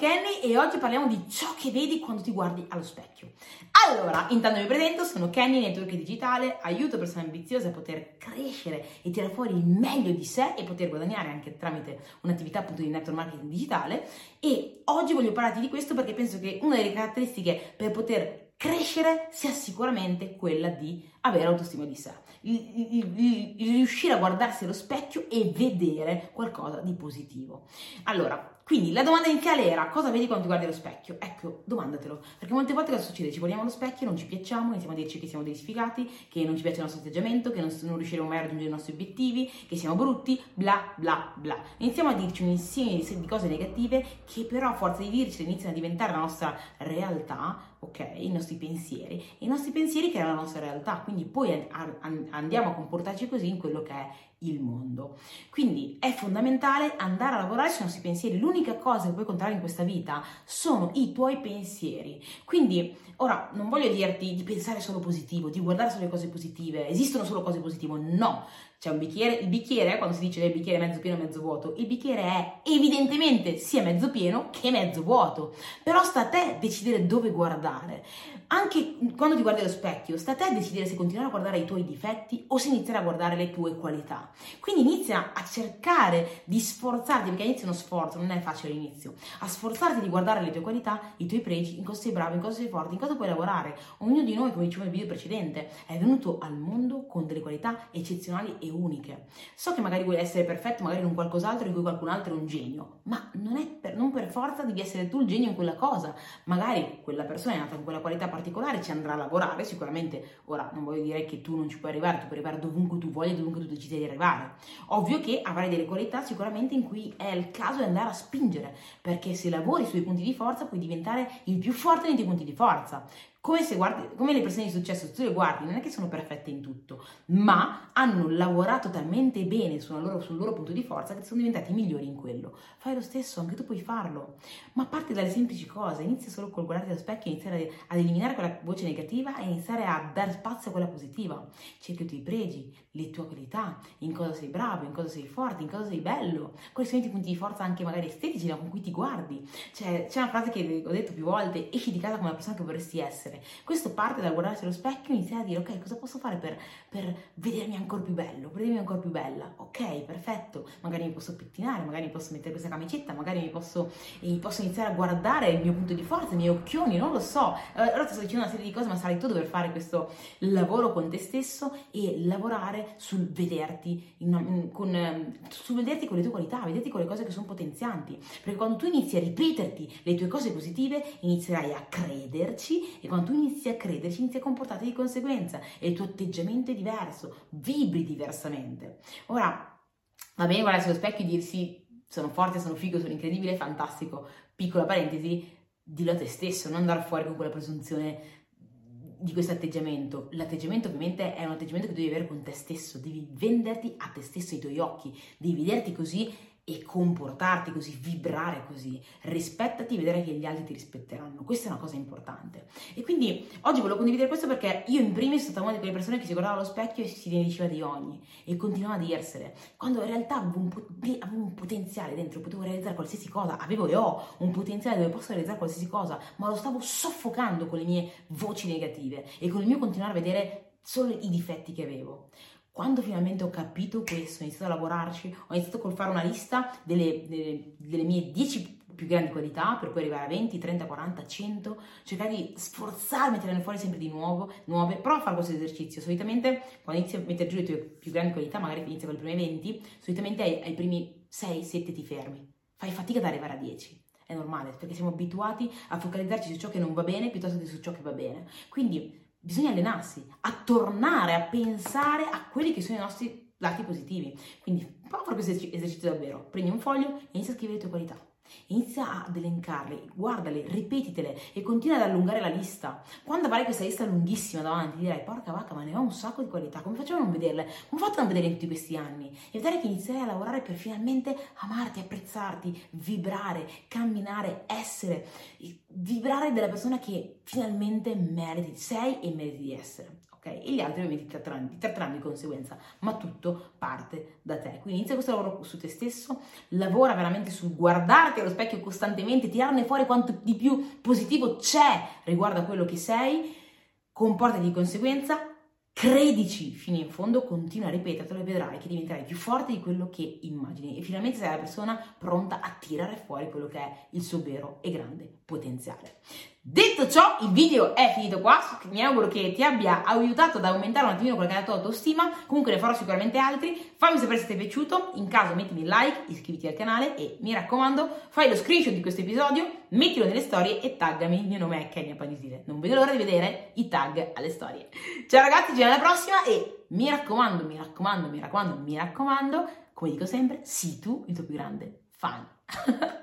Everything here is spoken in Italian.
Kenny e oggi parliamo di ciò che vedi quando ti guardi allo specchio. Allora, intanto mi presento, sono Kenny, network digitale, aiuto persone ambiziose a poter crescere e tirare fuori il meglio di sé e poter guadagnare anche tramite un'attività appunto di network marketing digitale e oggi voglio parlarti di questo perché penso che una delle caratteristiche per poter crescere sia sicuramente quella di avere autostima di sé, riuscire a guardarsi allo specchio e vedere qualcosa di positivo. Allora, quindi la domanda iniziale era cosa vedi quando ti guardi allo specchio? Ecco, domandatelo, perché molte volte cosa succede? Ci guardiamo allo specchio, non ci piacciamo, iniziamo a dirci che siamo dei sfigati, che non ci piace il nostro atteggiamento, che non, non riusciremo mai a raggiungere i nostri obiettivi, che siamo brutti, bla bla bla. Iniziamo a dirci un insieme di cose negative che però a forza di dirci iniziano a diventare la nostra realtà ok? I nostri pensieri. I nostri pensieri creano la nostra realtà, quindi poi andiamo a comportarci così in quello che è il mondo. Quindi è fondamentale andare a lavorare sui nostri pensieri. L'unica cosa che puoi controllare in questa vita sono i tuoi pensieri. Quindi, ora non voglio dirti di pensare solo positivo, di guardare solo le cose positive. Esistono solo cose positive? No. C'è un bicchiere, il bicchiere, quando si dice il bicchiere mezzo pieno, mezzo vuoto, il bicchiere è evidentemente sia mezzo pieno che mezzo vuoto. Però sta a te decidere dove guardare. Anche quando ti guardi allo specchio, sta a te decidere se continuare a guardare i tuoi difetti o se iniziare a guardare le tue qualità. Quindi inizia a cercare di sforzarti, perché inizia uno sforzo, non è facile all'inizio, a sforzarti di guardare le tue qualità, i tuoi pregi, in cosa sei bravo, in cosa sei forte, in cosa puoi lavorare. Ognuno di noi, come dicevo nel video precedente, è venuto al mondo con delle qualità eccezionali e uniche. So che magari vuoi essere perfetto, magari in un qualcos'altro in cui qualcun altro è un genio, ma non, per, non per forza devi essere tu il genio in quella cosa. Magari quella persona è nata con quella qualità particolare, ci andrà a lavorare, sicuramente, ora non voglio dire che tu non ci puoi arrivare, tu puoi arrivare dovunque tu voglia, dovunque tu decidi di arrivare. Ovvio che avrai delle qualità sicuramente in cui è il caso di andare a spingere, perché se lavori sui punti di forza puoi diventare il più forte nei tuoi punti di forza. Come, guardi, come, le persone di successo, tu le guardi, non è che sono perfette in tutto, ma hanno lavorato talmente bene sul loro, sul loro, punto di forza che sono diventati migliori in quello. Fai lo stesso, anche tu puoi farlo, ma parti dalle semplici cose, inizia solo col guardarti allo specchio, iniziare ad eliminare quella voce negativa e iniziare a dare spazio a quella positiva. Cerca i tuoi pregi, le tue qualità, in cosa sei bravo, in cosa sei forte, in cosa sei bello, quali sono i tuoi punti di forza anche magari estetici con cui ti guardi. Cioè, c'è una frase che ho detto più volte, esci di casa come la persona che vorresti essere essere. Questo parte dal guardarsi allo specchio e iniziare a dire ok, cosa posso fare per, per vedermi ancora più bello, per vedermi ancora più bella. Ok, perfetto, magari mi posso pettinare, magari mi posso mettere questa camicetta, magari mi posso, eh, posso iniziare a guardare il mio punto di forza, i miei occhioni, non lo so. Allora ti sto dicendo una serie di cose, ma sarai tu dover fare questo lavoro con te stesso e lavorare sul vederti, in, con, ehm, sul vederti con le tue qualità, vederti con le cose che sono potenzianti. Perché quando tu inizi a ripeterti le tue cose positive, inizierai a crederci e quando tu inizi a crederci, inizi a comportarti di conseguenza e il tuo atteggiamento è diverso, vibri diversamente. Ora, va bene guardarsi allo specchio e dirsi sono forte, sono figo, sono incredibile, fantastico. Piccola parentesi, dillo a te stesso, non andare fuori con quella presunzione di questo atteggiamento. L'atteggiamento ovviamente è un atteggiamento che devi avere con te stesso, devi venderti a te stesso, ai tuoi occhi, devi vederti così e comportarti così, vibrare così, rispettati e vedere che gli altri ti rispetteranno. Questa è una cosa importante. E quindi oggi volevo condividere questo perché io in primis sono stata una di quelle persone che si guardava allo specchio e si diceva di ogni e continuava a dirsene, quando in realtà avevo un, avevo un, potenziale dentro, potevo realizzare qualsiasi cosa, avevo e ho un potenziale dove posso realizzare qualsiasi cosa, ma lo stavo soffocando con le mie voci negative e con il mio continuare a vedere solo i difetti che avevo. Quando finalmente ho capito questo, ho iniziato a lavorarci, ho iniziato col fare una lista delle, delle, delle mie 10 più grandi qualità per poi arrivare a 20, 30, 40, 100, cercare di sforzarmi a tirarne fuori sempre di nuovo, nuove, prova a fare questo esercizio, solitamente quando inizi a mettere giù le tue più grandi qualità, magari inizia con le prime 20, solitamente ai, ai primi 6, 7 ti fermi, fai fatica ad arrivare a 10, è normale, perché siamo abituati a focalizzarci su ciò che non va bene piuttosto che su ciò che va bene, quindi bisogna allenarsi a tornare a pensare a quelli che sono i nostri lati positivi. Quindi prova a questo esercizio davvero. Prendi un foglio e inizia a scrivere le tue qualità. Inizia ad elencarle, guardale, ripetitele e continua ad allungare la lista. Quando avrai questa lista lunghissima davanti, dirai: Porca vacca, ma ne ho un sacco di qualità. Come facciamo a non vederle? Come ho fatto a non vederle in tutti questi anni? E vedrai che inizierai a lavorare per finalmente amarti, apprezzarti, vibrare, camminare, essere, vibrare della persona che finalmente meriti, sei e meriti di essere ok? E gli altri ovviamente ti tratteranno, ti tratteranno di conseguenza, ma tutto parte da te. Quindi inizia questo lavoro su te stesso, lavora veramente sul guardarti allo specchio costantemente, tirarne fuori quanto di più positivo c'è riguardo a quello che sei, comportati di conseguenza, Credici fino in fondo, continua a ripetertelo e vedrai che diventerai più forte di quello che immagini e finalmente sarai la persona pronta a tirare fuori quello che è il suo vero e grande potenziale. Detto ciò, il video è finito qua, mi auguro che ti abbia aiutato ad aumentare un attimino quella che è la tua autostima, comunque ne farò sicuramente altri, fammi sapere se ti è piaciuto, in caso mettimi like, iscriviti al canale e mi raccomando fai lo screenshot di questo episodio, mettilo nelle storie e taggami, il mio nome è Kenya Panisile, non vedo l'ora di vedere i tag alle storie. Ciao ragazzi, ci vediamo alla prossima e mi raccomando, mi raccomando, mi raccomando, mi raccomando, come dico sempre, sii tu il tuo più grande fan.